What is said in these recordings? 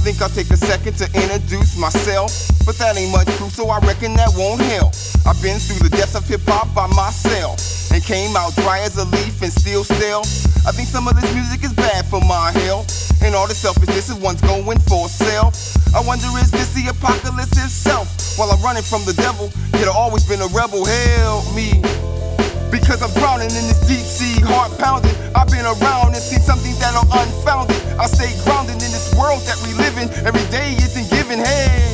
think I'll take a second to introduce myself. But that ain't much proof, so I reckon that won't help. I've been through the depths of hip hop by myself. And came out dry as a leaf and still still. I think some of this music is bad for my health. And all the selfishness is one's going for self. I wonder is this the apocalypse itself? While I'm running from the devil, yet I've always been a rebel. Help me. Because I'm drowning in this deep sea, heart pounding. I've been around and seen something that are unfounded. I stay grounded in this world that we live in. Every day isn't given. Hey.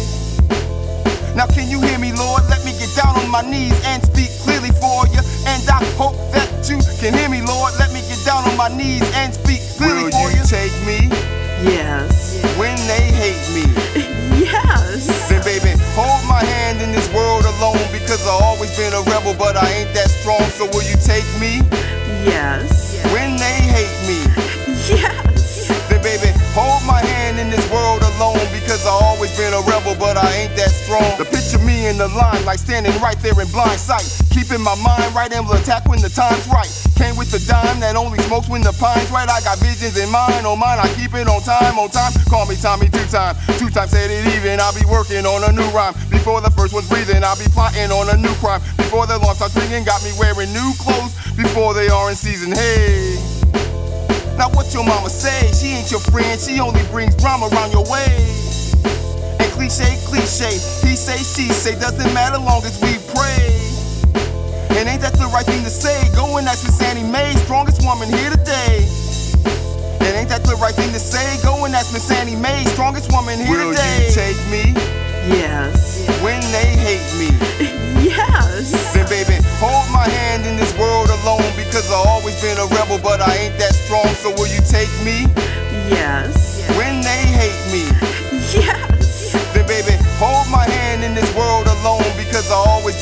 Now can you hear me, Lord? Let me get down on my knees and speak clearly for you. And I hope that you can hear me, Lord. Let me get down on my knees and speak clearly Will for you Will you. take me Yes. When they hate me, Yes. then baby, hold my hand in this world alone because I've always been a rebel, but I ain't that strong. So will you take me? Yes. When they hate me, been a rebel, but I ain't that strong. The picture me in the line, like standing right there in blind sight, keeping my mind right and will attack when the time's right. Came with the dime that only smokes when the pine's right. I got visions in mind, on oh mine, I keep it on time, on time. Call me Tommy two time, two times said it even. I'll be working on a new rhyme. Before the first one's breathing, I'll be plotting on a new crime. Before the launch starts ringing, got me wearing new clothes before they are in season. Hey. Now what your mama say? She ain't your friend, she only brings drama around your way. And cliche, cliche, he say, she say, doesn't matter long as we pray. And ain't that the right thing to say? Go and ask Miss Annie Mae, strongest woman here today. And ain't that the right thing to say? Go and ask Miss Annie Mae, strongest woman here Will today. you take me Yes. when they hate me? Yes. Then baby, hold my hand in this world alone because I've always been a rebel, but I ain't that strong. So will you take me Yes.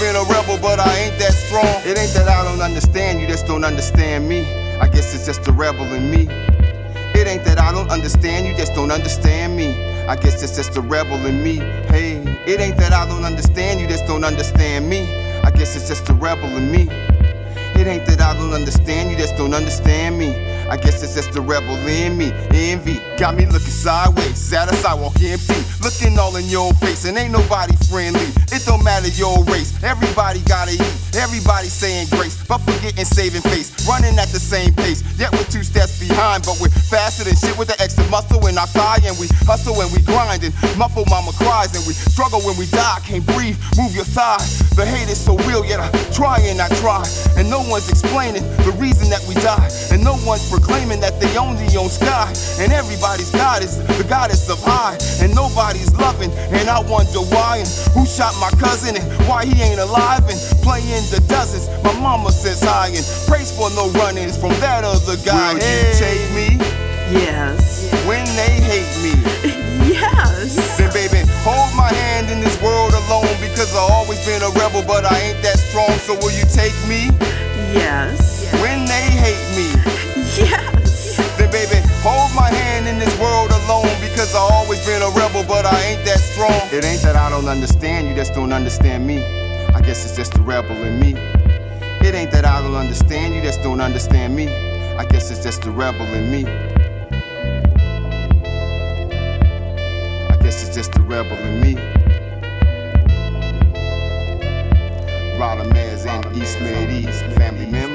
Been a rebel, but I ain't that strong. It ain't that I don't understand, you just don't understand me. I guess it's just a rebel in me. It ain't that I don't understand, you just don't understand me. I guess it's just a rebel in me. Hey, it ain't that I don't understand, you just don't understand me. I guess it's just a rebel in me. It ain't that I don't understand, you just don't understand me. I guess it's just the rebel in me. Envy got me looking sideways at a sidewalk empty. Looking all in your face, and ain't nobody friendly. It don't matter your race, everybody gotta eat. Everybody saying grace, but forgetting saving face. Running at the same pace, yet we're two steps behind. But we're faster than shit with the extra muscle in our thigh. And we hustle and we grind and muffle mama cries. And we struggle when we die, can't breathe, move your thigh. The hate is so real, yet I try and I try. And no one's explaining the reason that we die. And no one's proclaiming that they own the own sky. And everybody's God is the goddess of high. And nobody's loving. And I wonder why. And who shot my cousin and why he ain't alive. And playing the dozens. My mama says hi. And prays for no run-ins from that other guy. Will Hey, you take me Yes. when they hate me. Been a rebel, but I ain't that strong. So will you take me Yes. when they hate me? Yes. Then baby, hold my hand in this world alone because I've always been a rebel, but I ain't that strong. It ain't that I don't understand, you just don't understand me. I guess it's just the rebel in me. It ain't that I don't understand, you just don't understand me. I guess it's just the rebel in me. I guess it's just the rebel in me. East East, family member.